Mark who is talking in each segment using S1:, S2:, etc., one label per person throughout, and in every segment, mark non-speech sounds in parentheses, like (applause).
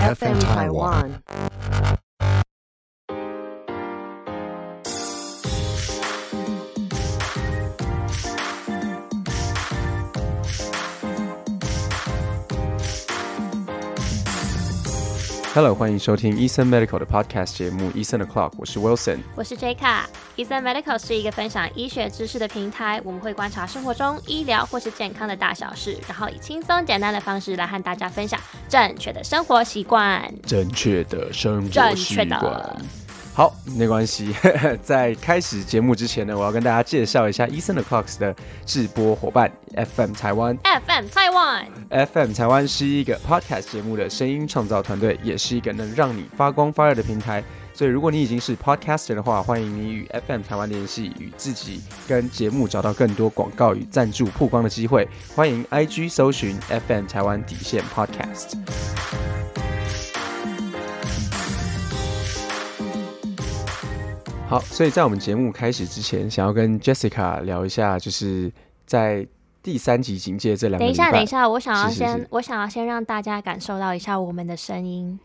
S1: FM Taiwan.
S2: Hello，欢迎收听医生 Medical 的 Podcast 节目《医生的 Clock》，我是 Wilson。
S3: 我是 J 卡，医生 Medical 是一个分享医学知识的平台，我们会观察生活中医疗或是健康的大小事，然后以轻松简单的方式来和大家分享正确的生活习惯。
S2: 正确的生活
S3: 正
S2: 习惯。好，没关系。(laughs) 在开始节目之前呢，我要跟大家介绍一下医生的 Clocks 的制播伙伴 FM 台湾。
S3: FM
S2: Taiwan，FM 台湾是一个 podcast 节目的声音创造团队，也是一个能让你发光发热的平台。所以，如果你已经是 podcaster 的话，欢迎你与 FM 台湾联系，与自己跟节目找到更多广告与赞助曝光的机会。欢迎 IG 搜寻 FM 台湾底线 Podcast。好，所以在我们节目开始之前，想要跟 Jessica 聊一下，就是在第三集警戒这两个，
S3: 等一下，等一下，我想要
S2: 是是
S3: 先，
S2: 是
S3: 我想要先让大家感受到一下我们的声音。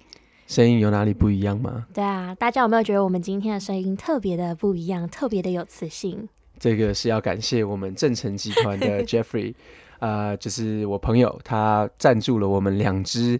S2: 声音有哪里不一样吗？
S3: 对啊，大家有没有觉得我们今天的声音特别的不一样，特别的有磁性？
S2: 这个是要感谢我们正成集团的 (laughs) Jeffrey，呃，就是我朋友，他赞助了我们两支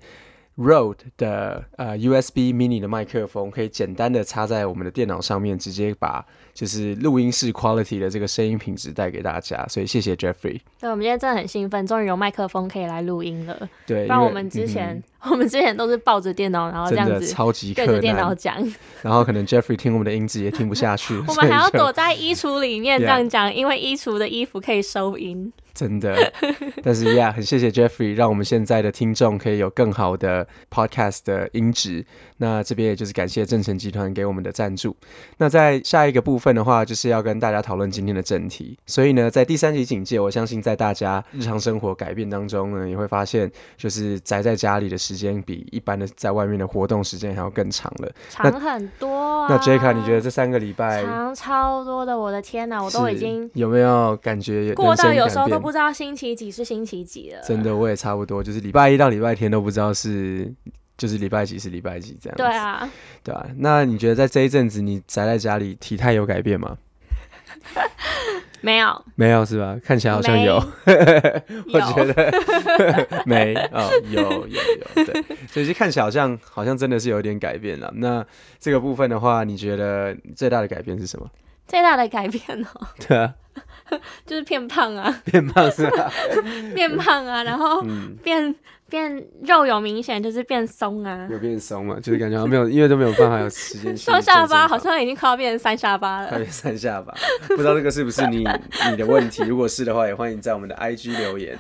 S2: Rode 的呃 USB mini 的麦克风，可以简单的插在我们的电脑上面，直接把就是录音室 quality 的这个声音品质带给大家。所以谢谢 Jeffrey。
S3: 对，我们今天真的很兴奋，终于有麦克风可以来录音了。
S2: 对，
S3: 不然我们之前，(laughs) 我们之前都是抱着电脑，然后这样子
S2: 超级困
S3: 对着电脑，讲，
S2: 然后可能 Jeffrey 听我们的音质也听不下去，(laughs)
S3: 我们还要躲在衣橱里面这样讲，因为衣橱的衣服可以收音。
S2: 真的，(laughs) 但是呀，很谢谢 Jeffrey，让我们现在的听众可以有更好的 podcast 的音质。那这边也就是感谢正成集团给我们的赞助。那在下一个部分的话，就是要跟大家讨论今天的正题。所以呢，在第三集警戒，我相信在大家日常生活改变当中呢，也会发现，就是宅在家里的时间比一般的在外面的活动时间还要更长了。
S3: 长很多啊！
S2: 那 J 卡，你觉得这三个礼拜
S3: 长超多的？我的天哪，我都已经
S2: 有没有感觉
S3: 过到有时候都不知道星期几是星期几了。
S2: 真的，我也差不多，就是礼拜一到礼拜天都不知道是就是礼拜几是礼拜几这样子。
S3: 对，啊，
S2: 对啊。那你觉得在这一阵子你宅在家里，体态有改变吗？
S3: 没有，
S2: 没有是吧？看起来好像有，(laughs) 我觉得 (laughs) 没哦，有有有，对，所以就看起来好像好像真的是有一点改变了。那这个部分的话，你觉得最大的改变是什么？
S3: 最大的改变哦，
S2: 对啊，(laughs)
S3: 就是变胖啊，
S2: 变胖是吧？
S3: 变胖啊，然后
S2: 嗯，
S3: 变变肉有明显就是变松啊，
S2: 有变松嘛？就是感觉好像没有，因为都没有办法有时间去
S3: 双下巴好像已经快要变成三下巴了。
S2: 快变三下巴，不知道这个是不是你 (laughs) 你的问题？如果是的话，也欢迎在我们的 IG 留言。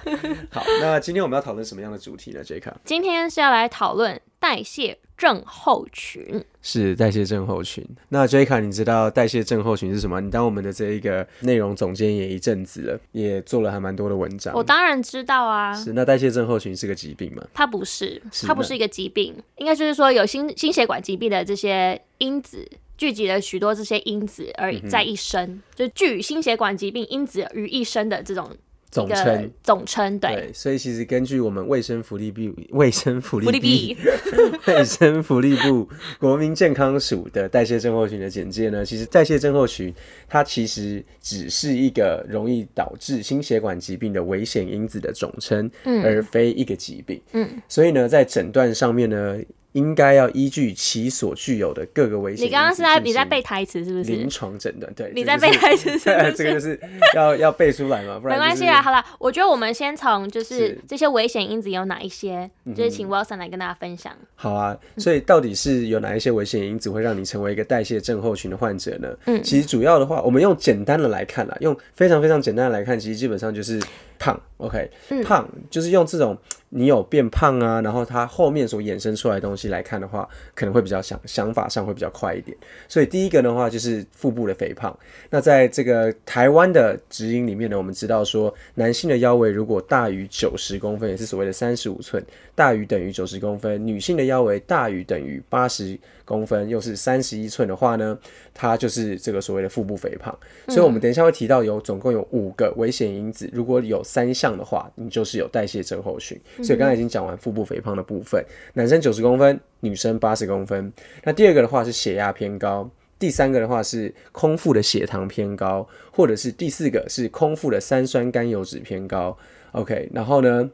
S2: 好，那今天我们要讨论什么样的主题呢？J 卡
S3: 今天是要来讨论代谢症候群。
S2: 是代谢症候群。那 J 卡，你知道代谢症候群是什么？你当我们的这一个内容总监也一阵子了，也做了还蛮多的文章。
S3: 我当然知道啊，
S2: 是那代谢症候群是个疾病吗？
S3: 它不是，
S2: 是
S3: 它不是一个疾病，应该就是说有心心血管疾病的这些因子。聚集了许多这些因子而
S2: 嗯
S3: 在一身，就聚心血管疾病因子于一身的这种
S2: 总称。
S3: 总称，对，
S2: 对，所以其实根据我们卫生福利部、卫生福利部
S3: 币
S2: 卫生福利部国民健康署的代谢症候群的简介呢，其实代谢症候群它其实只是一个容易导致心血管疾病的危险因子的总称，而非一个疾病。
S3: 嗯，
S2: 所以呢，在诊断上面呢，应该要依据其所具有的各个危险
S3: 你刚刚是在你在背台词是不是
S2: 临
S3: 是？
S2: 床诊断，对，
S3: 你在背台词是不是？(laughs)
S2: 这个就是要 (laughs) 要背出来嘛，不然就是
S3: 没关系啦，好啦，我觉得我们先从就是这些危险因子有哪一些，就是请 Wilson 来跟大家分享。
S2: 好啊，所以到底是有哪一些危险因子会让你成为一个代谢症候群的患者呢？
S3: 嗯
S2: 其实主要的话，我们用简单的来看啦，用非常非常简单的来看，其实基本上就是胖。OK，、胖
S3: 嗯
S2: 就是用这种你有变胖啊，然后它后面所衍生出来的东西来看的话，可能会比较想想法上会比较快一点。所以第一个的话就是腹部的肥胖。那在这个台湾的指引里面呢，我们知道说，男性的腰围如果大于九十公分，也是所谓的三十五寸，大于等于九十公分；女性的腰围大于等于八十公分，又是三十一寸的话呢，它就是这个所谓的腹部肥胖。所以，我们等一下会提到有总共有五个危险因子，如果有三项的话，你就是有代谢症候群。所以，刚才已经讲完腹部肥胖的部分，男生九十公分，女生八十公分。那第二个的话是血压偏高。第三个的话是空腹的血糖偏高，或者是第四个是空腹的三酸甘油脂偏高。OK，然后呢，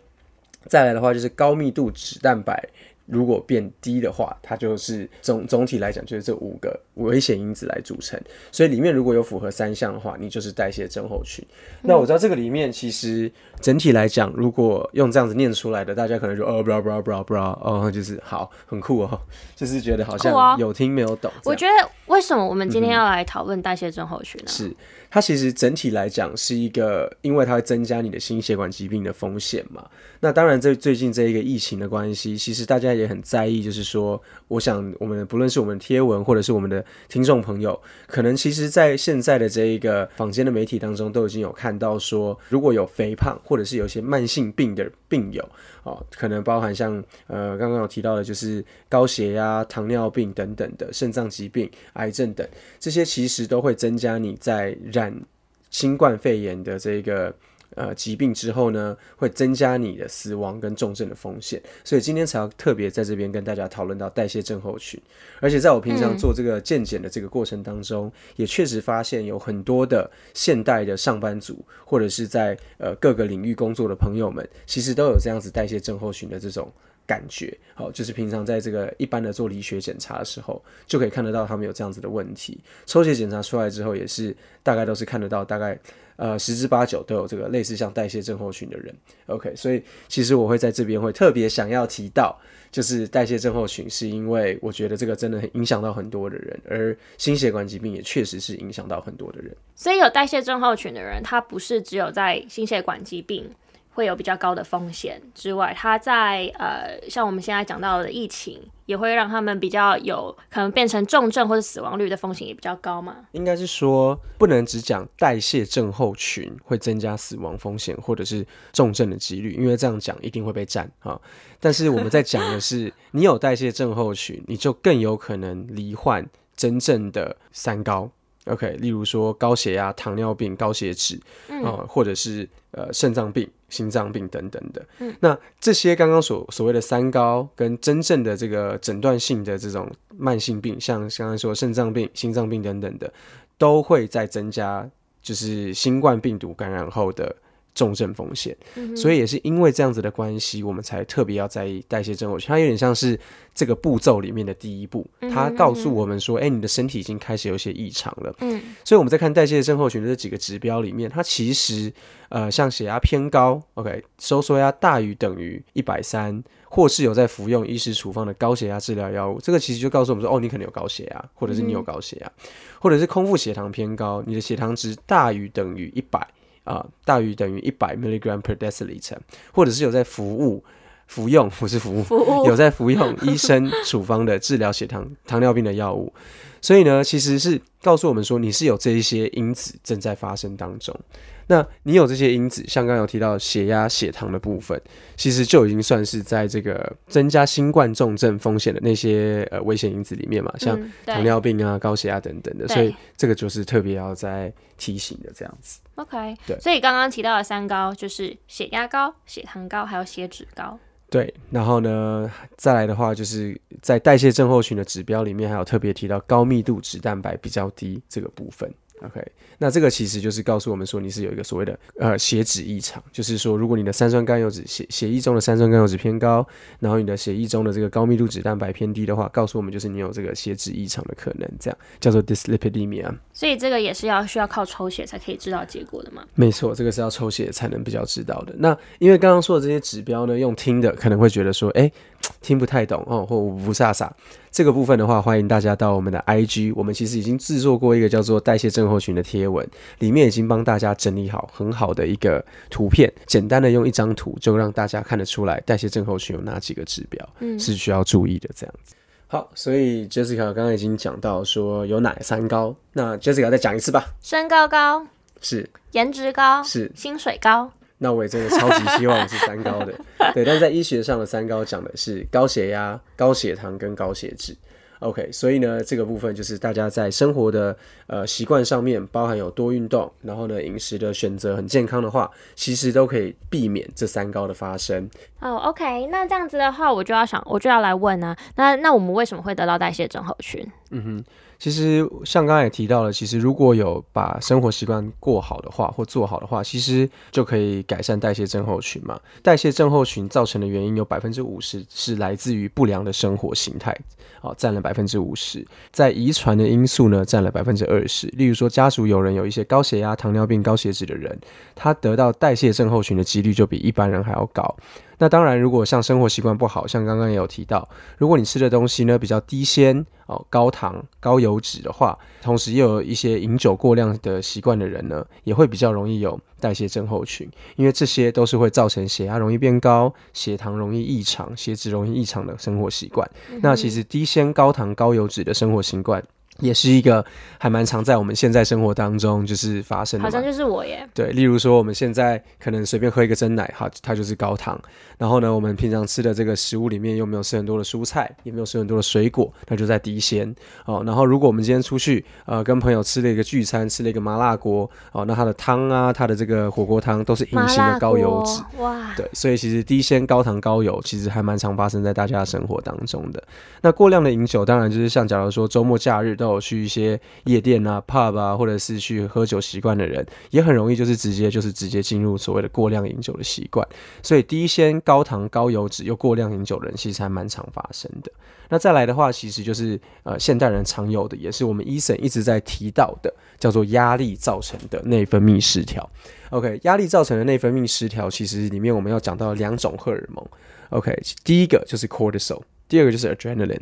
S2: 再来的话就是高密度脂蛋白。如果变低的话，它就是总总体来讲就是这五个危险因子来组成。所以里面如果有符合三项的话，你就是代谢症候群。那我知道这个里面其实整体来讲，如果用这样子念出来的，大家可能就哦，不知道不知道不知道哦，就是好很酷哦，(laughs) 就是觉得好像有听没有懂。
S3: 我觉得为什么我们今天要来讨论代谢症候群呢？
S2: 是它其实整体来讲是一个，因为它会增加你的心血管疾病的风险嘛。那当然，这最近这一个疫情的关系，其实大家也很在意，就是说，我想我们不论是我们贴文，或者是我们的听众朋友，可能其实在现在的这一个坊间的媒体当中，都已经有看到说，如果有肥胖，或者是有一些慢性病的病友，哦，可能包含像呃刚刚有提到的，就是高血压、糖尿病等等的肾脏疾病、癌症等，这些其实都会增加你在染新冠肺炎的这个。呃，疾病之后呢，会增加你的死亡跟重症的风险，所以今天才要特别在这边跟大家讨论到代谢症候群。而且在我平常做这个健检的这个过程当中，也确实发现有很多的现代的上班族，或者是在呃各个领域工作的朋友们，其实都有这样子代谢症候群的这种感觉。好，就是平常在这个一般的做理学检查的时候，就可以看得到他们有这样子的问题。抽血检查出来之后，也是大概都是看得到，大概。呃，十之八九都有这个类似像代谢症候群的人。OK，所以其实我会在这边会特别想要提到，就是代谢症候群，是因为我觉得这个真的很影响到很多的人，而心血管疾病也确实是影响到很多的人。
S3: 所以有代谢症候群的人，他不是只有在心血管疾病。会有比较高的风险之外，它在呃，像我们现在讲到的疫情，也会让他们比较有可能变成重症或者死亡率的风险也比较高嘛？
S2: 应该是说，不能只讲代谢症候群会增加死亡风险或者是重症的几率，因为这样讲一定会被占啊。但是我们在讲的是，你有代谢症候群，你就更有可能罹患真正的三高。OK，例如说高血压、糖尿病、高血脂啊，或者是呃肾脏病。心脏病等等的，那这些刚刚所所谓的三高，跟真正的这个诊断性的这种慢性病，像刚刚说肾脏病、心脏病等等的，都会在增加，就是新冠病毒感染后的。重症风险，所以也是因为这样子的关系，我们才特别要在意代谢症候群。它有点像是这个步骤里面的第一步，它告诉我们说：“哎，你的身体已经开始有些异常了。”嗯，所以我们在看代谢症候群的这几个指标里面，它其实呃，像血压偏高，OK，收缩压大于等于一百三，或是有在服用医师处方的高血压治疗药物，这个其实就告诉我们说：“哦，你可能有高血压，或者是你有高血压，或者是空腹血糖偏高，你的血糖值大于等于一百。”啊，大于等于一百 milligram per deciliter，或者是有在服务、服用，不是服务，有在服用医生处方的治疗血糖、糖尿病的药物，所以呢，其实是告诉我们说，你是有这一些因子正在发生当中。那你有这些因子，像刚刚有提到血压、血糖的部分，其实就已经算是在这个增加新冠重症风险的那些呃危险因子里面嘛，像糖尿病啊、高血压等等的，所以这个就是特别要在提醒的这样子。
S3: OK，对，所以刚刚提到的三高就是血压高、血糖高，还有血脂高。
S2: 对，然后呢，再来的话就是在代谢症候群的指标里面，还有特别提到高密度脂蛋白比较低这个部分。OK，那这个其实就是告诉我们说你是有一个所谓的呃血脂异常，就是说如果你的三酸甘油脂血血液中的三酸甘油脂偏高，然后你的血液中的这个高密度脂蛋白偏低的话，告诉我们就是你有这个血脂异常的可能，这样叫做 dyslipidemia。
S3: 所以这个也是要需要靠抽血才可以知道结果的吗？
S2: 没错，这个是要抽血才能比较知道的。那因为刚刚说的这些指标呢，用听的可能会觉得说，哎。听不太懂哦，或五不飒飒。这个部分的话，欢迎大家到我们的 IG，我们其实已经制作过一个叫做代谢症候群的贴文，里面已经帮大家整理好很好的一个图片，简单的用一张图就让大家看得出来代谢症候群有哪几个指标是需要注意的。这样子。好，所以 Jessica 刚刚已经讲到说有哪三高，那 Jessica 再讲一次吧。
S3: 身高高
S2: 是，
S3: 颜值高
S2: 是，
S3: 薪水高。
S2: 那我也真的超级希望是三高的，对。但在医学上的三高讲的是高血压、高血糖跟高血脂。OK，所以呢，这个部分就是大家在生活的呃习惯上面，包含有多运动，然后呢饮食的选择很健康的话，其实都可以避免这三高的发生。
S3: 哦，OK，那这样子的话，我就要想，我就要来问啊，那那我们为什么会得到代谢症候群？
S2: 嗯哼。其实像刚才也提到了，其实如果有把生活习惯过好的话，或做好的话，其实就可以改善代谢症候群嘛。代谢症候群造成的原因有百分之五十是来自于不良的生活形态，哦，占了百分之五十。在遗传的因素呢，占了百分之二十。例如说，家族有人有一些高血压、糖尿病、高血脂的人，他得到代谢症候群的几率就比一般人还要高。那当然，如果像生活习惯不好，像刚刚也有提到，如果你吃的东西呢比较低纤哦、高糖、高油脂的话，同时又有一些饮酒过量的习惯的人呢，也会比较容易有代谢症候群，因为这些都是会造成血压容易变高、血糖容易异常、血脂容易异常的生活习惯。那其实低纤、高糖、高油脂的生活习惯。也是一个还蛮常在我们现在生活当中就是发生的，
S3: 好像就是我耶。
S2: 对，例如说我们现在可能随便喝一个真奶，哈，它就是高糖。然后呢，我们平常吃的这个食物里面又没有吃很多的蔬菜，也没有吃很多的水果，那就在低纤哦。然后如果我们今天出去呃跟朋友吃了一个聚餐，吃了一个麻辣锅哦，那它的汤啊，它的这个火锅汤都是隐形的高油脂哇。对，所以其实低纤、高糖、高油其实还蛮常发生在大家的生活当中的。那过量的饮酒，当然就是像假如说周末假日都去一些夜店啊、pub 啊，或者是去喝酒习惯的人，也很容易就是直接就是直接进入所谓的过量饮酒的习惯。所以低纤、高糖、高油脂又过量饮酒的人，其实还蛮常发生的。那再来的话，其实就是呃现代人常有的，也是我们医生一直在提到的，叫做压力造成的内分泌失调。OK，压力造成的内分泌失调，其实里面我们要讲到两种荷尔蒙。OK，第一个就是 cortisol。第二个就是 adrenaline，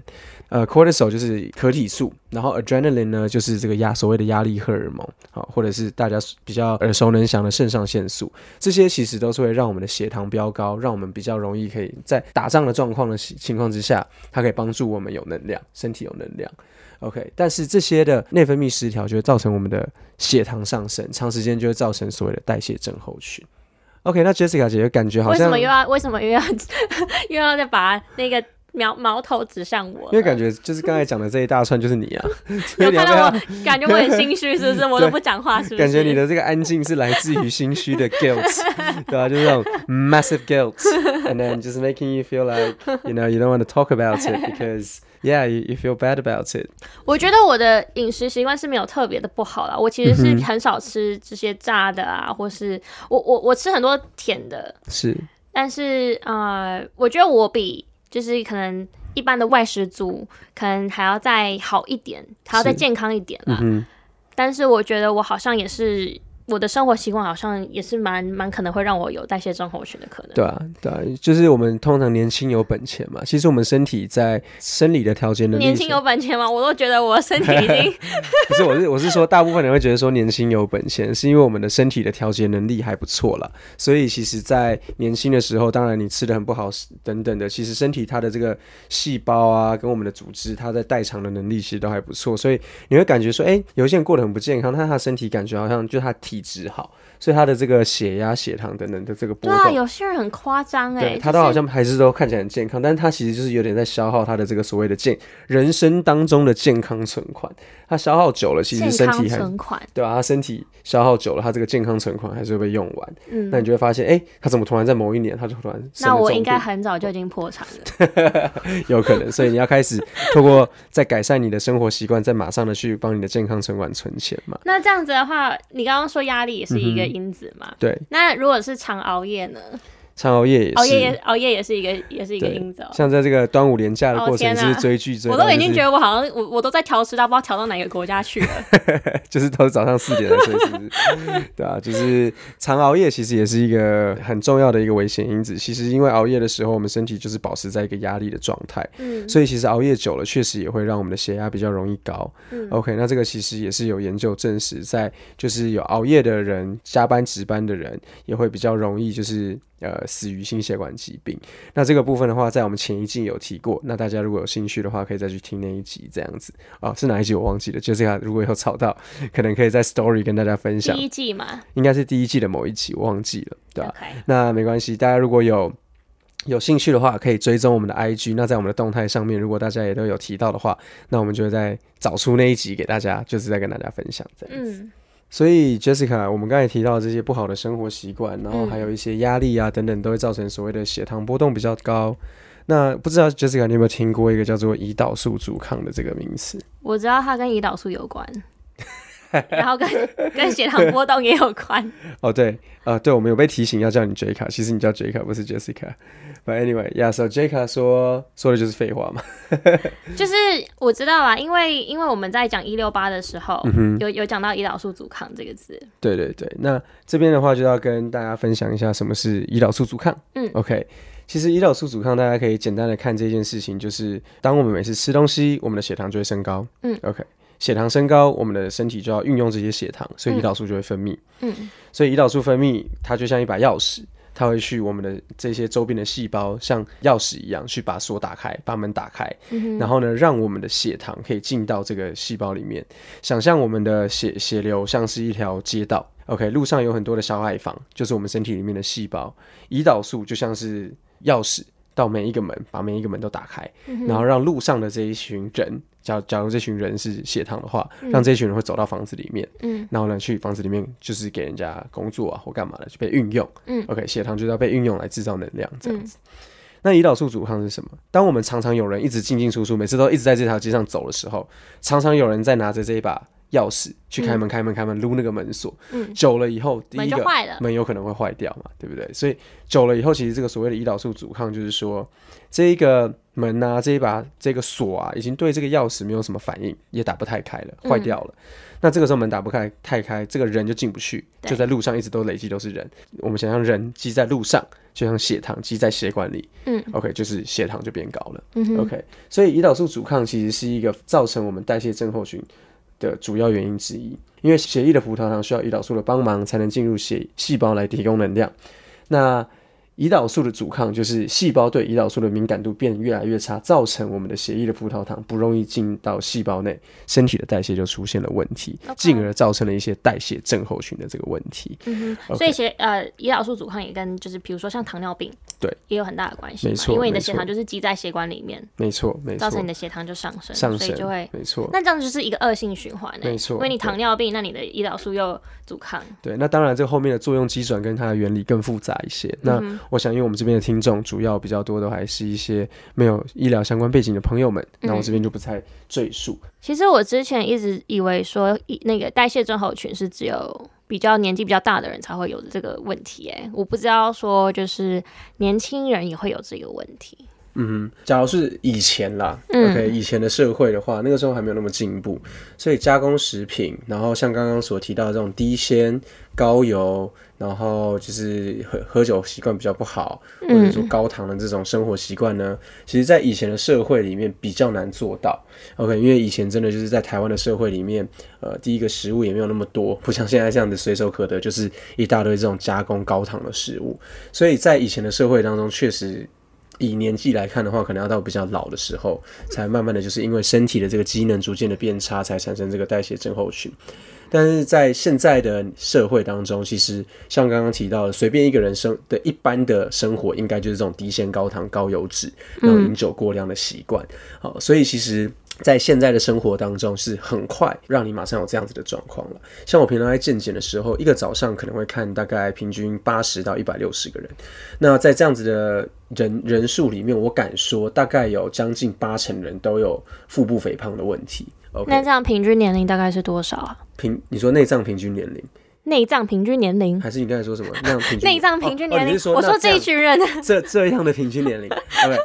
S2: 呃，cortisol 就是可体素，然后 adrenaline 呢就是这个压所谓的压力荷尔蒙，好，或者是大家比较耳熟能详的肾上腺素，这些其实都是会让我们的血糖飙高，让我们比较容易可以在打仗的状况的情况之下，它可以帮助我们有能量，身体有能量。OK，但是这些的内分泌失调就会造成我们的血糖上升，长时间就会造成所谓的代谢症候群。OK，那 Jessica 姐姐感觉好像
S3: 为什么又要为什么又要 (laughs) 又要再把那个。苗矛头指向我，
S2: 因为感觉就是刚才讲的这一大串就是你啊，(laughs)
S3: 有看到我感觉我很心虚，是不是？(laughs) 我都不讲话，是不是？
S2: 感觉你的这个安静是来自于心虚的 guilt，(laughs) 对吧？就是那种 massive guilt，and then just making you feel like you know you don't want to talk about it because yeah you you feel bad about it。
S3: 我觉得我的饮食习惯是没有特别的不好啦，我其实是很少吃这些炸的啊，或是我我我吃很多甜的，
S2: 是，
S3: 但是呃，我觉得我比。就是可能一般的外食族，可能还要再好一点，还要再健康一点啦。但是我觉得我好像也是。我的生活习惯好像也是蛮蛮可能会让我有代谢症候群的可能。
S2: 对啊，对啊，就是我们通常年轻有本钱嘛。其实我们身体在生理的条件的
S3: 年轻有本钱吗？我都觉得我身体已经 (laughs)
S2: 不是，我是我是说，大部分人会觉得说年轻有本钱，是因为我们的身体的调节能力还不错了。所以其实，在年轻的时候，当然你吃的很不好等等的，其实身体它的这个细胞啊，跟我们的组织，它在代偿的能力其实都还不错。所以你会感觉说，哎，有些人过得很不健康，但他身体感觉好像就他体。体质好，所以他的这个血压、血糖等等的这个波动，
S3: 对啊，有些人很夸张哎，
S2: 他都好像还是都看起来很健康，但是他其实就是有点在消耗他的这个所谓的健人生当中的健康存款。他消耗久了，其实身体还对吧？他身体消耗久了，他这个健康存款还是会被用完。嗯，那你就会发现，哎，他怎么突然在某一年他就突然？
S3: 那我应该很早就已经破产了。(laughs)
S2: 有可能，所以你要开始透过在改善你的生活习惯，再马上的去帮你的健康存款存钱嘛。(laughs)
S3: 那这样子的话，你刚刚说压力也是一个因子嘛？
S2: 对。
S3: 那如果是常熬夜呢？
S2: 常熬夜也是，
S3: 熬夜也熬夜也是一个也是一个因子。
S2: 像在这个端午连假的过程，是追剧追，
S3: 我都已经觉得我好像我我都在调时差，不知道调到哪个国家去了。(laughs)
S2: 就是都是早上四点的睡，是不是？(laughs) 对啊，就是常熬夜其实也是一个很重要的一个危险因子。其实因为熬夜的时候，我们身体就是保持在一个压力的状态，嗯，所以其实熬夜久了，确实也会让我们的血压比较容易高。嗯，OK，那这个其实也是有研究证实，在就是有熬夜的人、加班值班的人，也会比较容易就是。呃，死于心血管疾病。那这个部分的话，在我们前一季有提过。那大家如果有兴趣的话，可以再去听那一集，这样子。哦，是哪一集我忘记了。就这样，如果有找到，可能可以在 Story 跟大家分享。
S3: 第一季嘛，
S2: 应该是第一季的某一集，我忘记了，对吧？那没关系，大家如果有有兴趣的话，可以追踪我们的 IG。那在我们的动态上面，如果大家也都有提到的话，那我们就会再找出那一集给大家，就是在跟大家分享这样子。
S3: 嗯，
S2: 所以 Jessica，我们刚才提到这些不好的生活习惯，然后
S3: 嗯
S2: 还有一些压力啊等等，都会造成所谓的血糖波动比较高。那不知道 Jessica 你有没有听过一个叫做胰岛素阻抗的这个名词？
S3: 我知道它跟胰岛素有关，(laughs) 然后跟跟血糖波动也有关。(laughs)
S2: 哦，对，呃，对，我们有被提醒要叫你 Jessica，其实你叫 Jessica 不是 Jessica。But anyway，yeah，so Jessica 说说的就是废话嘛。(laughs)
S3: 就是我知道啊，因为因为我们在讲一六八的时候，有有讲到胰岛素阻抗这个字。
S2: 对对对，那这边的话就要跟大家分享一下什么是胰岛素阻抗。
S3: 嗯
S2: ，OK，其实胰岛素阻抗大家可以简单的看这件事情，就是当我们每次吃东西，我们的血糖就会升高。
S3: 嗯
S2: ，OK，血糖升高，我们的身体就要运用这些血糖，所以胰岛素就会分泌。
S3: 嗯
S2: 所以胰岛素分泌它就像一把钥匙。它会去我们的这些周边的细胞，像钥匙一样去把锁打开，把门打开，
S3: 嗯
S2: 然后呢，让我们的血糖可以进到这个细胞里面。想象我们的血血流像是一条街道，OK，路上有很多的小矮房，就是我们身体里面的细胞。胰岛素就像是钥匙，到每一个门，把每一个门都打开，然后让路上的这一群人，假假如这群人是血糖的话，让这群人会走到房子里面，
S3: 嗯
S2: 然后呢，去房子里面就是给人家工作啊或干嘛的，就被运用。
S3: 嗯
S2: ，OK，血糖就是要被运用来制造能量，这样子。那胰岛素阻抗是什么？当我们常常有人一直进进出出，每次都一直在这条街上走的时候，常常有人在拿着这一把钥匙去开门、开门、开门，撸那个门锁。
S3: 嗯
S2: 久了以后，第一个。门有可能会坏掉嘛，对不对？所以久了以后，其实这个所谓的胰岛素阻抗，就是说这一个门啊，这一把这个锁啊，已经对这个钥匙没有什么反应，也打不太开了，坏掉了。那这个时候门打不开太开，这个人就进不去，就在路上一直都累积都是人。我们想象人积在路上，就像血糖积在血管里，
S3: 嗯
S2: ，OK，就是血糖就变高了。
S3: 嗯
S2: OK，所以胰岛素阻抗其实是一个造成我们代谢症候群的主要原因之一，因为血液的葡萄糖需要胰岛素的帮忙才能进入血细胞来提供能量。那胰岛素的阻抗就是细胞对胰岛素的敏感度变越来越差，造成我们的血液的葡萄糖不容易进到细胞内，身体的代谢就出现了问题进而造成了一些代谢症候群的这个问题。
S3: 嗯哼
S2: ，OK
S3: 所以血呃胰岛素阻抗也跟就是比如说像糖尿病，
S2: 对，
S3: 也有很大的关系，
S2: 没错
S3: 因为你的血糖就是积在血管里面，
S2: 没错，没错
S3: 造成你，的血糖就上升，
S2: 上升
S3: 所以就会。
S2: 没错。
S3: 那这样就是一个恶性循环欸
S2: 没错
S3: 因为你糖尿病，那你的胰岛素又阻抗，
S2: 对，那当然，这后面的作用机转跟它的原理更复杂一些。那我想，因为我们这边的听众主要比较多的还是一些没有医疗相关背景的朋友们，那我这边就不再赘述。
S3: 其实我之前一直以为说，那个代谢症候群是只有比较年纪比较大的人才会有的这个问题，哎，我不知道说就是年轻人也会有这个问题。
S2: 嗯，假如是以前啦、
S3: 嗯。
S2: O k 以前的社会的话，那个时候还没有那么进步，所以加工食品，然后像刚刚所提到的这种低纤、高油，然后就是喝喝酒习惯比较不好，或者说高糖的这种生活习惯呢，其实在以前的社会里面比较难做到。OK，因为以前真的就是在台湾的社会里面，呃，第一个食物也没有那么多，不像现在这样子随手可得，就是一大堆这种加工高糖的食物，所以在以前的社会当中，确实以年纪来看的话，可能要到比较老的时候，才慢慢的就是因为身体的这个机能逐渐的变差，才产生这个代谢症候群。但是在现在的社会当中，其实像刚刚提到的，随便一个人生的一般的生活，应该就是这种低纤、高糖、高油脂，然后饮酒过量的习惯。好、所以其实。在现在的生活当中，是很快让你马上有这样子的状况了。像我平常在健检的时候，一个早上可能会看大概平均八十到一百六十个人。那在这样子的人人数里面，我敢说大概有将近八成人都有腹部肥胖的问题。
S3: 那这样平均年龄大概是多少啊？
S2: 平你说内脏平均年龄，
S3: 内脏平均年龄？
S2: 还是你刚才说什么？内脏平均 (laughs)
S3: 内脏平均年龄？我说这一群人，(laughs)
S2: 这这样的平均年龄，OK，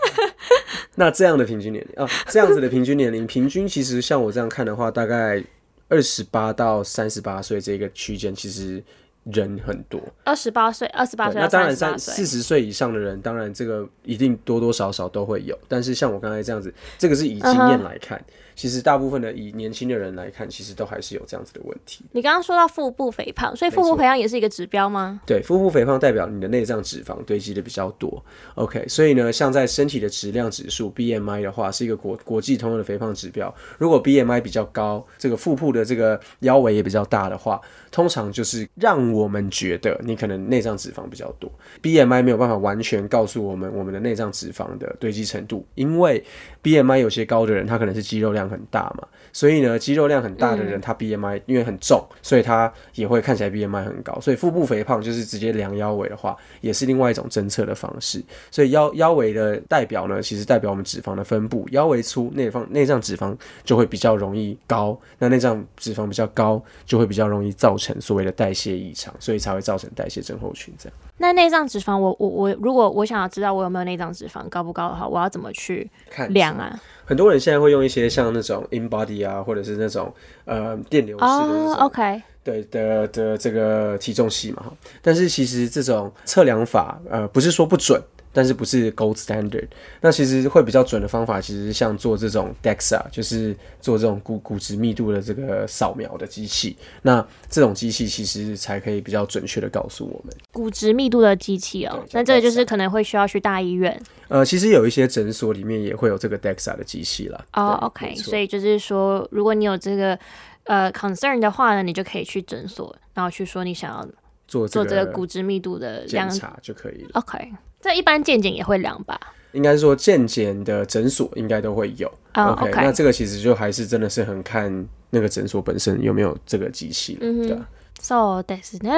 S2: (laughs) 那这样的平均年龄啊，这样子的平均年龄，平均其实像我这样看的话，大概二十八到三十八岁这个区间，其实人很多。
S3: 二十八岁，二十八岁
S2: 那当然
S3: 三
S2: 四十岁以上的人，当然这个一定多多少少都会有。但是像我刚才这样子，这个是以经验来看，其实大部分的以年轻的人来看，其实都还是有这样子的问题。
S3: 你刚刚说到腹部肥胖，所以腹部肥胖也是一个指标吗？
S2: 对，腹部肥胖代表你的内脏脂肪堆积的比较多。OK，所以呢，像在身体的质量指数 BMI 的话，是一个国国际通用的肥胖指标。如果 BMI 比较高，这个腹部的这个腰围也比较大的话，通常就是让我们觉得你可能内脏脂肪比较多。BMI 没有办法完全告诉我们我们的内脏脂肪的堆积程度，因为 BMI 有些高的人他可能是肌肉量很大嘛，所以呢，肌肉量很大的人他 BMI 因为很重，所以他也会看起来 BMI 很高。所以腹部肥胖就是直接量腰围的话，也是另外一种侦测的方式。所以腰腰围的代表呢，其实代表我们脂肪的分布，腰围粗，内方内脏脂肪就会比较容易高，那内脏脂肪比较高，就会比较容易造成所谓的代谢异常，所以才会造成代谢症候群这样。
S3: 那内脏脂肪，我我我，如果我想要知道我有没有内脏脂肪高不高的话，我要怎么去
S2: 看
S3: 量啊？
S2: 很多人现在会用一些像那种 InBody 啊，或者是那种呃电流式的那
S3: 哦
S2: 种
S3: ，OK，
S2: 对的的这个体重系嘛哈。但是其实这种测量法呃不是说不准，但是不是 gold standard。那其实会比较准的方法，其实像做这种 DEXA，就是做这种骨骨质密度的这个扫描的机器。那这种机器其实才可以比较准确的告诉我们。
S3: 骨质密度的机器哦，那这个就是可能会需要去大医院
S2: 呃，其实有一些诊所里面也会有这个 DEXA 的机器啦。
S3: 哦
S2: 对
S3: ，OK，所以就是说，如果你有这个呃 concern 的话呢，你就可以去诊所，然后去说你想要
S2: 做
S3: 做这个
S2: 个
S3: 骨质密度的量
S2: 检查就可以了。
S3: ，OK，这一般健检也会量吧？
S2: 应该说健检的诊所应该都会有。
S3: 哦
S2: OK，, 那这个其实就还是真的是很看那个诊所本身有没有这个机器了。
S3: So this 呢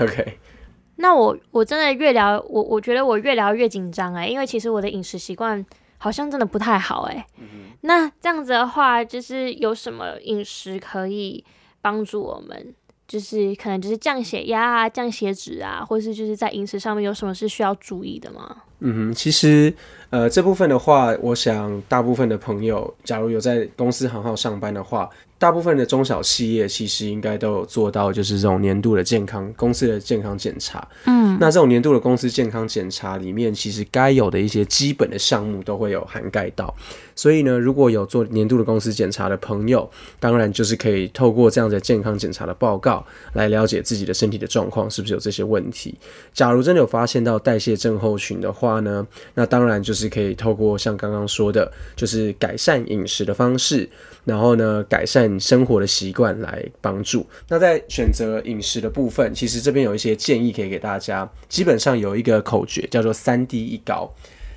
S2: ？OK，
S3: 那我我真的越聊，我我觉得我越聊越紧张哎，因为其实我的饮食习惯好像真的不太好哎。那这样子的话，就是有什么饮食可以帮助我们？就是可能就是降血压啊、降血脂啊，或是就是在饮食上面有什么是需要注意的吗？
S2: 嗯哼，其实呃这部分的话，我想大部分的朋友，假如有在公司行号上班的话，大部分的中小企业其实应该都有做到，就是这种年度的健康公司的健康检查。
S3: 嗯，
S2: 那这种年度的公司健康检查里面，其实该有的一些基本的项目都会有涵盖到。所以呢，如果有做年度的公司检查的朋友，当然就是可以透过这样的健康检查的报告来了解自己的身体的状况是不是有这些问题。假如真的有发现到代谢症候群的话话呢，那当然就是可以透过像刚刚说的，就是改善饮食的方式，然后呢改善生活的习惯来帮助。那在选择饮食的部分，其实这边有一些建议可以给大家。基本上有一个口诀叫做三低一高。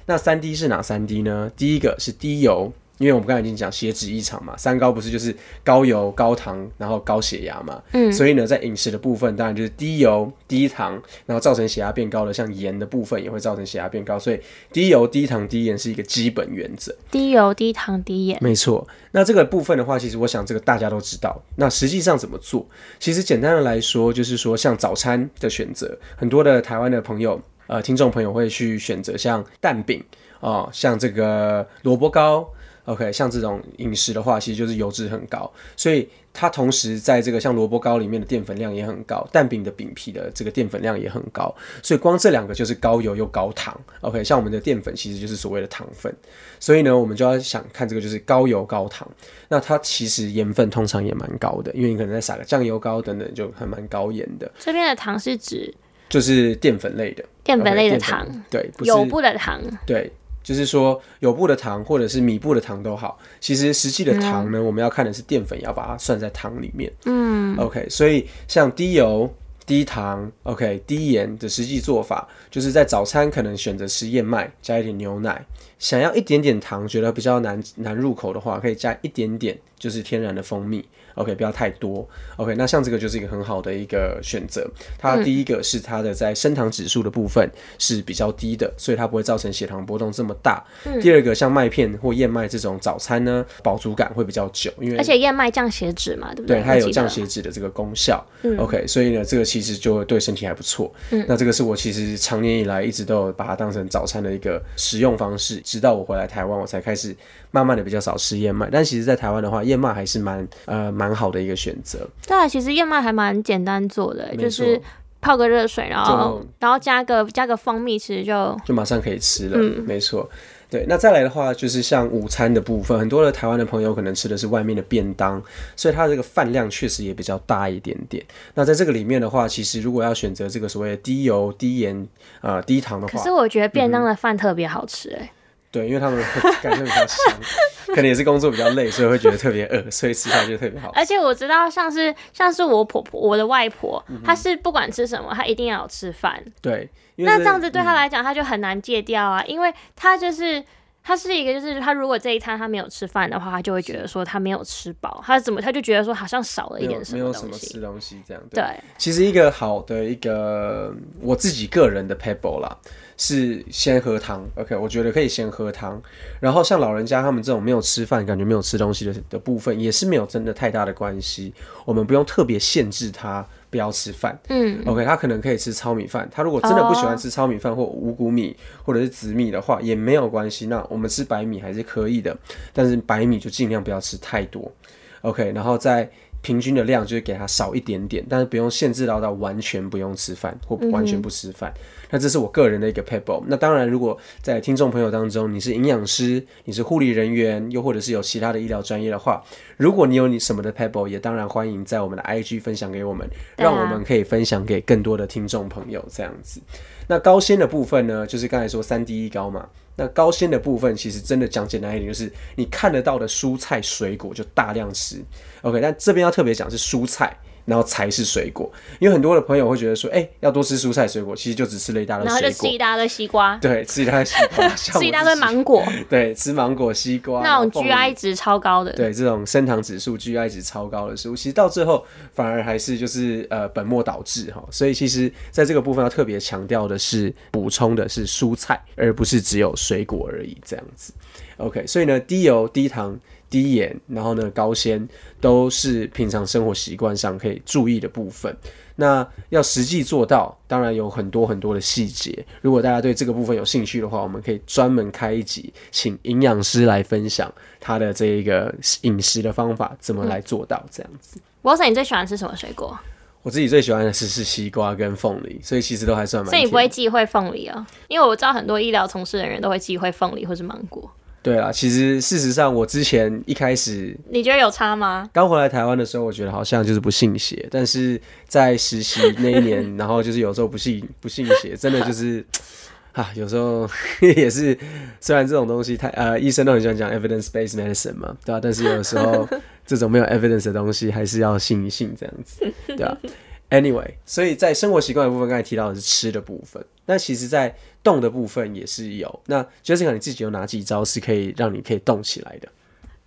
S2: 那三低是哪三低呢？第一个是低油，因为我们刚才已经讲血脂异常嘛，三高不是就是高油、高糖，然后高血压嘛。
S3: 嗯
S2: 所以呢，在饮食的部分，当然就是低油、低糖，然后造成血压变高的，像盐的部分也会造成血压变高。所以低油、低糖、低盐是一个基本原则。
S3: 低油、低糖、低盐。
S2: 没错，那这个部分的话，其实我想这个大家都知道。那实际上怎么做？其实简单的来说，就是说像早餐的选择，很多的台湾的朋友，呃，听众朋友会去选择像蛋饼哦、像这个萝卜糕。OK，像这种饮食的话，其实就是油脂很高，所以它同时在这个像萝卜糕里面的淀粉量也很高，蛋饼的饼皮的这个淀粉量也很高，所以光这两个就是高油又高糖。OK，像我们的淀粉其实就是所谓的糖分，所以呢，我们就要想看这个就是高油高糖。那它其实盐分通常也蛮高的，因为你可能再撒个酱油膏等等，就还蛮高盐的，
S3: 这边的糖是指
S2: 就是淀粉类的。
S3: 淀粉类的糖
S2: 粉，对，不是
S3: 有布的糖。
S2: 对，就是说有布的糖或者是米布的糖都好，其实实际的糖呢，我们要看的是淀粉，要把它算在糖里面。
S3: 嗯
S2: ，OK，所以像低油、低糖、OK 低盐的实际做法，就是在早餐可能选择吃燕麦，加一点牛奶。想要一点点糖，觉得比较难难入口的话，可以加一点点，就是天然的蜂蜜。OK，不要太多。OK，那像这个就是一个很好的一个选择。它第一个是它的在升糖指数的部分是比较低的，所以它不会造成血糖波动这么大。第二个像麦片或燕麦这种早餐呢，饱足感会比较久，因为
S3: 而且燕麦降血脂嘛，对不
S2: 对，
S3: 对，
S2: 它有降血脂的这个功效。OK，所以呢，这个其实就对身体还不错。那这个是我其实常年以来一直都有把它当成早餐的一个食用方式，直到我回来台湾，我才开始慢慢的比较少吃燕麦。但其实，在台湾的话，燕麦还是蛮呃蛮好的一个选择。
S3: 对啊，其实燕麦还蛮简单做的，就是泡个热水，然后然后加个加个蜂蜜，其实就
S2: 就马上可以吃了，嗯没错。对，那再来的话，就是像午餐的部分，很多的台湾的朋友可能吃的是外面的便当，所以它这个饭量确实也比较大一点点。那在这个里面的话，其实如果要选择这个所谓的低油、低盐、呃低糖的话，
S3: 可是我觉得便当的饭特别好吃哎、
S2: 对，因为他们感觉比较香，可能也是工作比较累，所以会觉得特别饿，所以吃起来就特别好。
S3: 而且我知道，像是像是我婆婆，我的外婆，
S2: 嗯
S3: 她是不管吃什么，她一定要吃饭。
S2: 对，
S3: 那这样子对
S2: 嗯
S3: 她来讲，她就很难戒掉啊，因为她就是。她是一个，就是他如果这一餐他没有吃饭的话，他就会觉得说他没有吃饱，他怎么他就觉得说好像少了一
S2: 没有
S3: 点什
S2: 没有什
S3: 么东西。
S2: 么吃东西这样。
S3: 对，
S2: 其实一个好的一个我自己个人的 pebble 啦，是先喝汤。OK，我觉得可以先喝汤。然后像老人家他们这种没有吃饭、感觉没有吃东西的的部分，也是没有真的太大的关系。我们不用特别限制他不要吃饭。
S3: 嗯
S2: ，OK，他可能可以吃糙米饭。他如果真的不喜欢吃糙米饭或五谷米或者是紫米的话，也没有关系。那我们吃白米还是可以的，但是白米就尽量不要吃太多。OK，然后再平均的量就是给他少一点点，但是不用限制到到完全不用吃饭或完全不吃饭。那这是我个人的一个 pebble。那当然，如果在听众朋友当中，你是营养师，你是护理人员，又或者是有其他的医疗专业的话，如果你有你什么的 pebble，也当然欢迎在我们的 IG 分享给我们，让我们可以分享给更多的听众朋友这样子。那高纤的部分呢，就是刚才说三低一高嘛。那高纤的部分，其实真的讲简单一点，就是你看得到的蔬菜水果就大量吃。OK，但这边要特别讲是蔬菜，然后才是水果，因为很多的朋友会觉得说，哎、要多吃蔬菜水果，其实就只吃了一大堆水果
S3: 然后就，吃一大堆西瓜，
S2: 对，吃一大堆西瓜，(laughs)
S3: 吃一大堆芒果，
S2: 对，吃芒果、西瓜
S3: 那种 GI 值超高的。
S2: 对这种升糖指数、GI 值超高的食物，其实到最后反而还是就是呃本末倒置哈。所以其实在这个部分要特别强调的是，补充的是蔬菜，而不是只有水果而已这样子。OK，所以呢，低油、低糖、低盐，然后呢高纤，都是平常生活习惯上可以注意的部分。那要实际做到，当然有很多很多的细节。如果大家对这个部分有兴趣的话，我们可以专门开一集，请营养师来分享他的这一个饮食的方法，怎么来做到这样子。
S3: Wilson，你最喜欢吃什么水果？
S2: 我自己最喜欢的是是西瓜跟凤梨，所以其实都还算蛮
S3: 所以你。不会忌讳凤梨哦，因为我知道很多医疗从事人员都会忌讳凤梨或是芒果。
S2: 对啊，其实事实上我之前一开始
S3: 你觉得有差吗？
S2: 刚回来台湾的时候，我觉得好像就是不信邪，但是在实习那一年，(laughs) 然后就是有时候不信不信邪，真的就是啊，有时候 (laughs) 也是，虽然这种东西太呃，医生都很喜欢讲 evidence based medicine 嘛，对吧、但是有的时候 (laughs) 这种没有 evidence 的东西，还是要信一信这样子，对吧、Anyway，所以在生活习惯的部分，刚才提到的是吃的部分，那其实，在动的部分也是有。那 Jessica，你自己有哪几招是可以让你可以动起来的？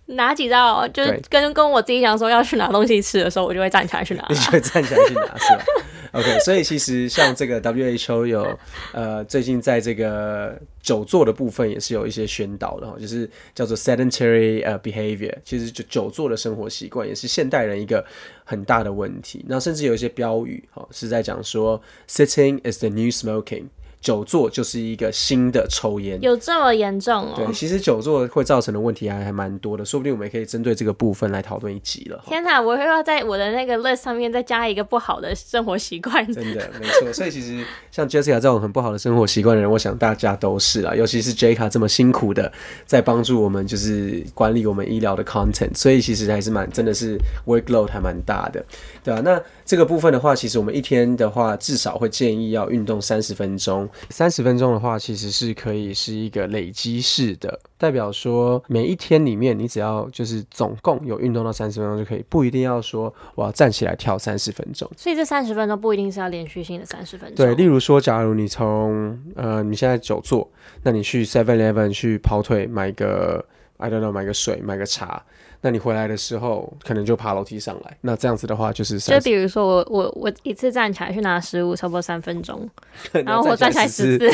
S3: 哪几招？就是跟跟我自己讲说要去拿东西吃的时候，我就会站起来去拿
S2: 你。就会站起来去拿，是吧？OK，所以其实像这个 WHO 有呃最近在这个久坐的部分也是有一些宣导的哈，就是叫做 sedentary 呃 behavior，其实就久坐的生活习惯也是现代人一个很大的问题。那甚至有一些标语哈是在讲说 sitting is the new smoking，久坐就是一个新的抽烟。
S3: 有这么严重哦
S2: 对，
S3: 哦？
S2: 其实久坐会造成的问题还还蛮多的，说不定我们也可以针对这个部分来讨论一集了。
S3: 天哪！我又要在我的那个 list 上面再加一个不好的生活习惯。
S2: 真的没错，所以其实像 Jessica 这种很不好的生活习惯的人，我想大家都是啦，尤其是 Jessica 这么辛苦的在帮助我们，就是管理我们医疗的 content，所以其实还是蛮真的是 workload 还蛮大的，对吧、那这个部分的话，其实我们一天的话，至少会建议要运动三十分钟。三十分钟的话，其实是可以是一个累积式的，代表说每一天里面，你只要就是总共有运动到三十分钟就可以，不一定要说我要站起来跳三十分钟。
S3: 所以这三十分钟不一定是要连续性的三十分钟。
S2: 对，例如说，假如你从呃你现在久坐，那你去 Seven Eleven 去跑腿买个 I don't know 买个水买个茶，那你回来的时候可能就爬楼梯上来，那这样子的话就是
S3: 就，比如说我我我一次站起来去拿食物，差不多三分钟，(laughs) 然后我站起来
S2: 十
S3: 十次，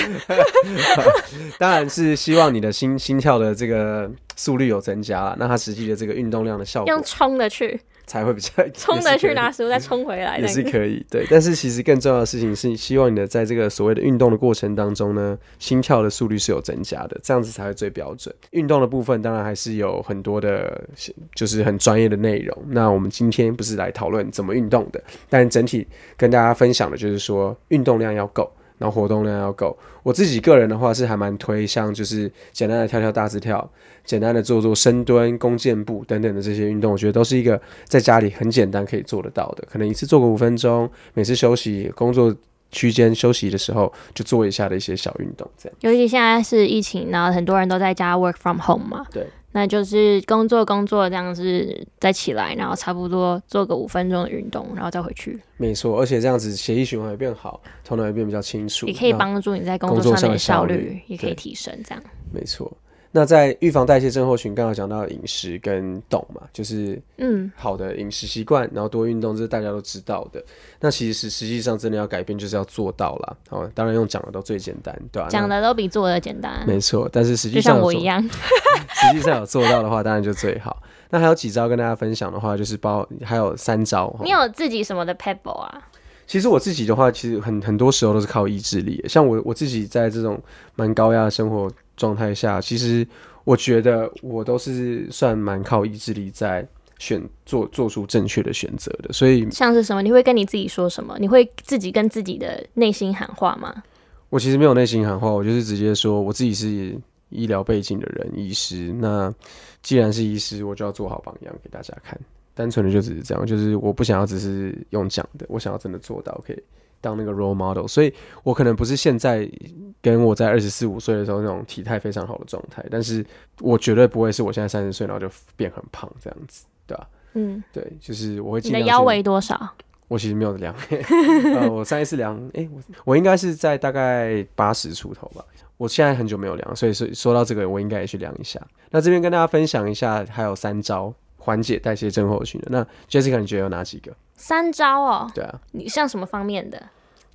S3: (laughs)
S2: 当然是希望你的心心跳的这个速率有增加了，那它实际的这个运动量的效果。
S3: 用冲的去，
S2: 才会比较 (laughs)
S3: 冲的去拿食物，再冲回来
S2: 也。是可以，对。但是其实更重要的事情是，希望你的在这个所谓的运动的过程当中呢，心跳的速率是有增加的，这样子才会最标准。运动的部分当然还是有很多的，就是很专业的内容。那我们今天不是来讨论怎么运动的，但整体跟大家分享的就是说，运动量要够。然后活动量要够，我自己个人的话是还蛮推像就是简单的跳跳大字跳，简单的做做深蹲、弓箭步等等的这些运动，我觉得都是一个在家里很简单可以做得到的。可能一次做个五分钟，每次休息工作区间休息的时候就做一下的一些小运动，这样。
S3: 尤其现在是疫情，然后很多人都在家 work from home 嘛，
S2: 对，
S3: 那就是工作工作这样子再起来，然后差不多做个五分钟的运动，然后再回去，
S2: 没错，而且这样子血液循环会变好，头脑也变比较清楚，
S3: 也可以帮助你在工
S2: 工作上
S3: 面的效
S2: 率
S3: 也可以提升，这样。
S2: 没错。那在预防代谢症候群，刚刚讲到饮食跟动嘛，就是
S3: 嗯，
S2: 好的饮食习惯，然后多运动，这是大家都知道的。那其实实际上真的要改变，就是要做到啦。哦，当然用讲的都最简单，对吧、
S3: 讲的都比做的简单，
S2: 没错，但是实际上
S3: 我一样。(laughs)
S2: 实际上有做到的话，当然就最好。那还有几招跟大家分享的话，就是包还有三招。哈
S3: 你有自己什么的 pebble 啊？
S2: 其实我自己的话，其实很很多时候都是靠意志力。像我我自己在这种蛮高压的生活状态下，其实我觉得我都是算蛮靠意志力在选做做出正确的选择的。所以
S3: 像是什么？你会跟你自己说什么？你会自己跟自己的内心喊话吗？
S2: 我其实没有内心喊话，我就是直接说我自己是医疗背景的人，医师。那既然是医师，我就要做好榜样给大家看。单纯的就只是这样，就是我不想要只是用讲的，我想要真的做到，可以当那个 role model。所以我可能不是现在跟我在二十四五岁的时候那种体态非常好的状态，但是我绝对不会是我现在三十岁然后就变很胖这样子，对吧、
S3: 嗯，
S2: 对，就是我会
S3: 你
S2: 尽量去
S3: 的腰围多少？
S2: 我其实没有量，(laughs) 呃，我上一次量，诶，我我应该是在大概八十出头吧。我现在很久没有量，所以说说到这个，我应该也去量一下。那这边跟大家分享一下，还有三招缓解代谢症候群的。那 Jessica，你觉得有哪几个？
S3: 三招哦。
S2: 对啊，
S3: 你像什么方面的？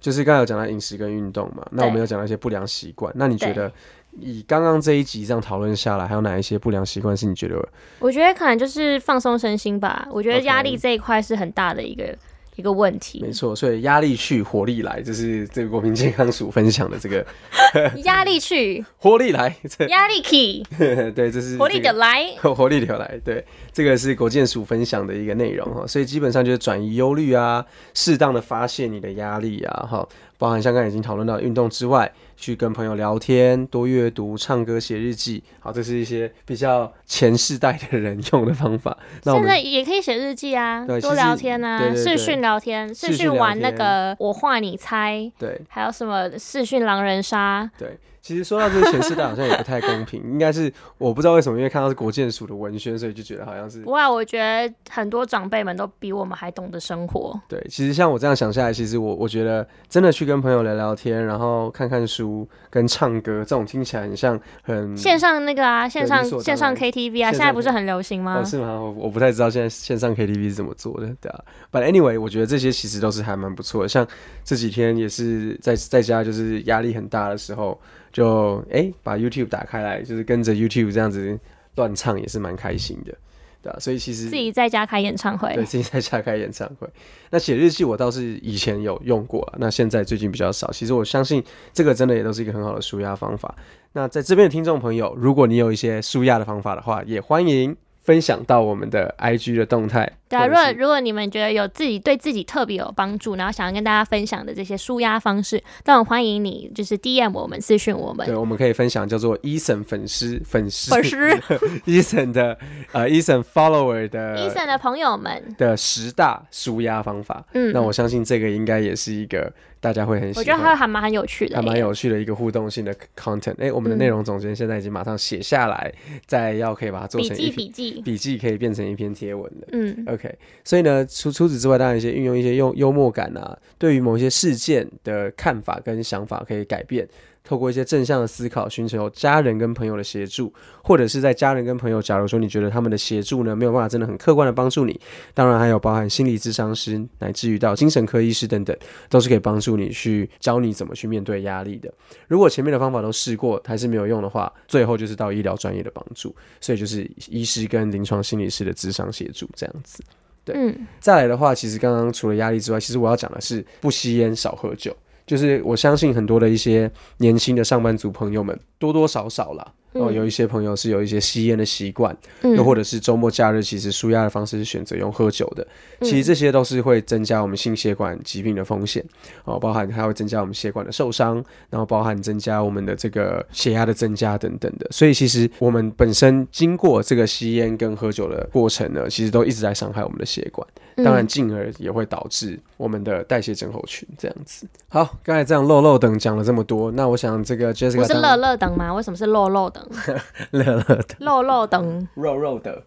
S2: 就是刚才有讲到饮食跟运动嘛，那我们有讲到一些不良习惯。那你觉得以刚刚这一集这样讨论下来，还有哪一些不良习惯是你觉得
S3: 我觉得可能就是放松身心吧。我觉得压力这一块是很大的一个一个问题
S2: 没。错？所以压力去，活力来，这是这个国民健康署分享的这个 (laughs)
S3: 压力去，(laughs)
S2: 活力来，这
S3: 压力 key，(laughs)
S2: 对，这是
S3: 活力的来。
S2: 活力的来，对，这个是国健署分享的一个内容哈，所以基本上就是转移忧虑啊，适当的发泄你的压力啊，哈，包含像刚才已经讨论到的运动之外，去跟朋友聊天、多阅读、唱歌、写日记，好，这是一些比较前世代的人用的方法。(laughs) 那我们
S3: 现在也可以写日记啊，多聊天啊，视讯聊天，视
S2: 视讯
S3: 玩那个我画你猜，
S2: 对。
S3: 还有什么视讯狼人杀，
S2: 对，其实说到这个前世代好像也不太公平，应该是我不知道为什么，因为看到是国建署的文宣，所以就觉得好像是
S3: 不啊我觉得很多长辈们都比我们还懂得生活。
S2: 对，其实像我这样想下来，其实我我觉得真的去跟朋友聊聊天，然后看看书、跟唱歌，这种听起来很像很
S3: 线上那个啊，线上线上 KTV 啊，现在不是很流行吗
S2: 哦，？是吗？我我不太知道现在线上 KTV 是怎么做的，对啊。But anyway，我觉得这些其实都是还蛮不错的。像这几天也是在在家，就是压力很大的时候，就哎、把 YouTube 打开来，就是跟着 YouTube 这样子乱唱，也是蛮开心的，对啊。所以其实
S3: 自己在家开演唱会
S2: 对，，自己在家开演唱会。(laughs) 那写日记我倒是以前有用过啊，那现在最近比较少。其实我相信这个真的也都是一个很好的舒压方法。那在这边的听众朋友，如果你有一些舒压的方法的话，也欢迎分享到我们的 IG 的动态。
S3: 对啊，如果如果你们觉得有自己对自己特别有帮助，然后想要跟大家分享的这些舒压方式，都很欢迎你就是 DM 我们私讯我们
S2: 对，。我们可以分享叫做 Eason 粉丝粉丝
S3: 粉丝 (laughs)
S2: Eason 的呃 Eason follower 的
S3: Eason 的朋友们，
S2: 的十大舒压方法。
S3: 嗯，
S2: 那我相信这个应该也是一个大家会很喜欢。
S3: 我觉得还还蛮有趣的耶，
S2: 还蛮有趣的一个互动性的 content。哎、我们的内容总监现在已经马上写下来，再要可以把它做
S3: 笔记
S2: 成
S3: 笔记，
S2: 笔记，可以变成一篇贴文的。
S3: 嗯，
S2: OK，所以呢，除除此之外，当然一些运用一些幽幽默感啊，对于某些事件的看法跟想法可以改变。透过一些正向的思考，寻求家人跟朋友的协助，或者是在家人跟朋友，假如说你觉得他们的协助呢没有办法真的很客观的帮助你，当然还有包含心理咨商师，乃至于到精神科医师等等，都是可以帮助你去教你怎么去面对压力的。如果前面的方法都试过还是没有用的话，最后就是到医疗专业的帮助，所以就是医师跟临床心理师的咨商协助这样子。对
S3: 嗯，
S2: 再来的话，其实刚刚除了压力之外，其实我要讲的是不吸烟、少喝酒。就是我相信很多的一些年轻的上班族朋友们，多多少少了，哦，有一些朋友是有一些吸烟的习惯，
S3: 嗯
S2: 又或者是周末假日其实舒压的方式是选择用喝酒的，其实这些都是会增加我们心血管疾病的风险哦，包含还会增加我们血管的受伤，然后包含增加我们的这个血压的增加等等的。所以其实我们本身经过这个吸烟跟喝酒的过程呢，其实都一直在伤害我们的血管，
S3: 嗯
S2: 当然进而也会导致我们的代谢症候群这样子。好，刚才这样漏漏等讲了这么多，那我想这个 Jessica
S3: 是乐乐等吗？为什么是漏漏等？(laughs)
S2: 乐乐的。
S3: 肉肉等，
S2: 肉肉的，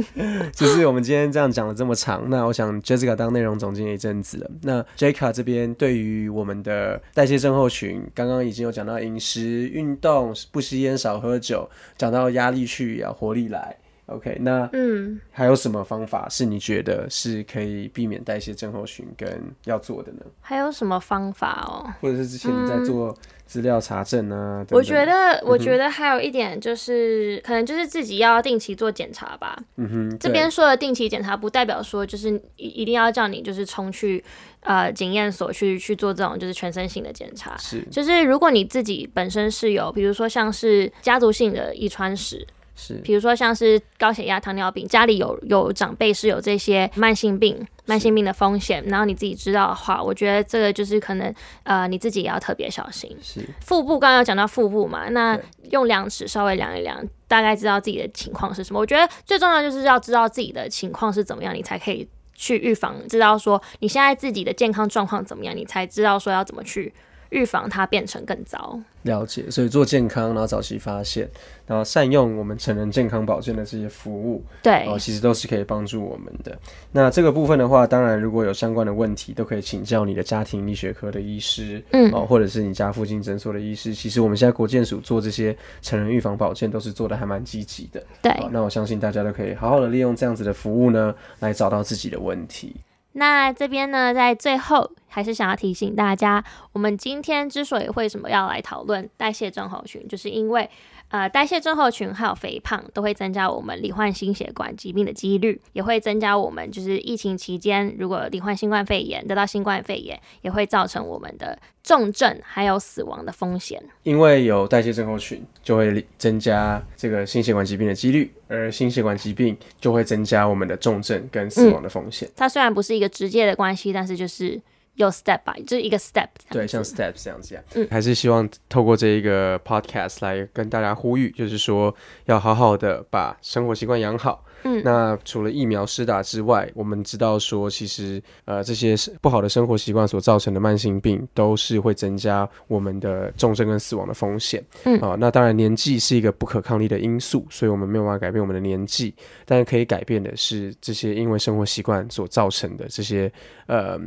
S2: (laughs) 就是我们今天这样讲了这么长，那我想 Jessica 当内容总监一阵子了，那 Jessica 这边对于我们的代谢症候群，刚刚已经有讲到饮食、运动、不吸烟、少喝酒，讲到压力去要，活力来。OK，那
S3: 嗯，
S2: 还有什么方法是你觉得是可以避免代谢症候群跟要做的呢？
S3: 还有什么方法哦？
S2: 或者是之前你在做资料查证啊？等等
S3: 我觉得，我觉得还有一点就是，可能就是自己要定期做检查吧。
S2: 嗯哼，
S3: 这边说的定期检查，不代表说就是一一定要叫你就是冲去呃检验所去去做这种就是全身性的检查。
S2: 是
S3: 就是如果你自己本身是有，比如说像是家族性的遗传史，
S2: 是
S3: 比如说像是高血压、糖尿病，家里有有长辈是有这些慢性病、慢性病的风险，然后你自己知道的话，我觉得这个就是可能呃你自己也要特别小心。
S2: 是
S3: 腹部刚刚有讲到腹部嘛，那用量尺稍微量一量，大概知道自己的情况是什么。我觉得最重要就是要知道自己的情况是怎么样，你才可以去预防，知道说你现在自己的健康状况怎么样，你才知道说要怎么去预防它变成更糟。
S2: 了解，所以做健康，然后早期发现，然后善用我们成人健康保健的这些服务，
S3: 对，
S2: 哦，其实都是可以帮助我们的。那这个部分的话，当然如果有相关的问题，都可以请教你的家庭医学科的医师，
S3: 嗯
S2: 哦，或者是你家附近诊所的医师。其实我们现在国健署做这些成人预防保健，都是做的还蛮积极的。
S3: 对。
S2: 好，那我相信大家都可以好好的利用这样子的服务呢，来找到自己的问题。
S3: 那这边呢，在最后还是想要提醒大家，我们今天之所以为什么要来讨论代谢症候群，就是因为呃，代谢症候群还有肥胖都会增加我们罹患心血管疾病的几率，也会增加我们就是疫情期间如果罹患新冠肺炎，得到新冠肺炎，也会造成我们的重症还有死亡的风险。
S2: 因为有代谢症候群，就会增加这个心血管疾病的几率，而心血管疾病就会增加我们的重症跟死亡的风险。
S3: 它虽然不是一个直接的关系，但是就是有 step by，就是一个 step
S2: 对，像 Steps 这样子呀、
S3: 嗯。
S2: 还是希望透过这一个 Podcast 来跟大家呼吁，就是说要好好的把生活习惯养好。
S3: 嗯。
S2: 那除了疫苗施打之外，我们知道说，其实呃这些不好的生活习惯所造成的慢性病，都是会增加我们的重症跟死亡的风险。
S3: 嗯。
S2: 啊、那当然年纪是一个不可抗力的因素，所以我们没有办法改变我们的年纪，但是可以改变的是这些因为生活习惯所造成的这些呃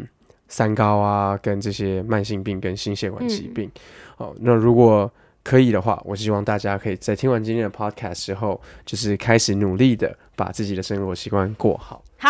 S2: 三高啊，跟这些慢性病跟心血管疾病。好、那如果可以的话，我希望大家可以在听完今天的 podcast 之后，就是开始努力的把自己的生活习惯过好。
S3: 好，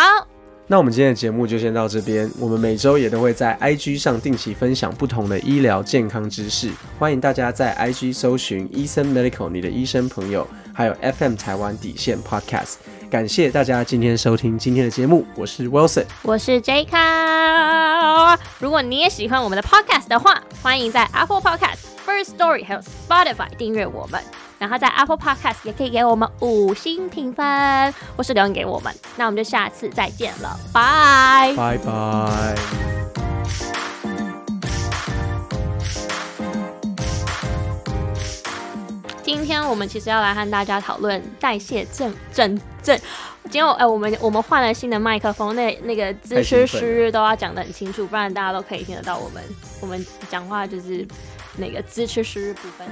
S2: 那我们今天的节目就先到这边。我们每周也都会在 IG 上定期分享不同的医疗健康知识，欢迎大家在 IG 搜寻医生 Medical 你的医生朋友，还有 FM 台湾底线 Podcast。感谢大家今天收听今天的节目，我是 Wilson。
S3: 我是 J 卡。如果你也喜欢我们的 podcast 的话，欢迎在 Apple Podcast、First Story 还有 Spotify 订阅我们。然后在 Apple Podcast 也可以给我们五星评分，或是留言给我们。那我们就下次再见了，拜。
S2: 拜拜。
S3: 今天我们其实要来和大家讨论代谢症症症。今天哎、我们我们换了新的麦克风，那那个
S2: 支
S3: 持
S2: 时
S3: 日都要讲得很清楚，不然大家都可以听得到我们我们讲话就是那个支持时日部分。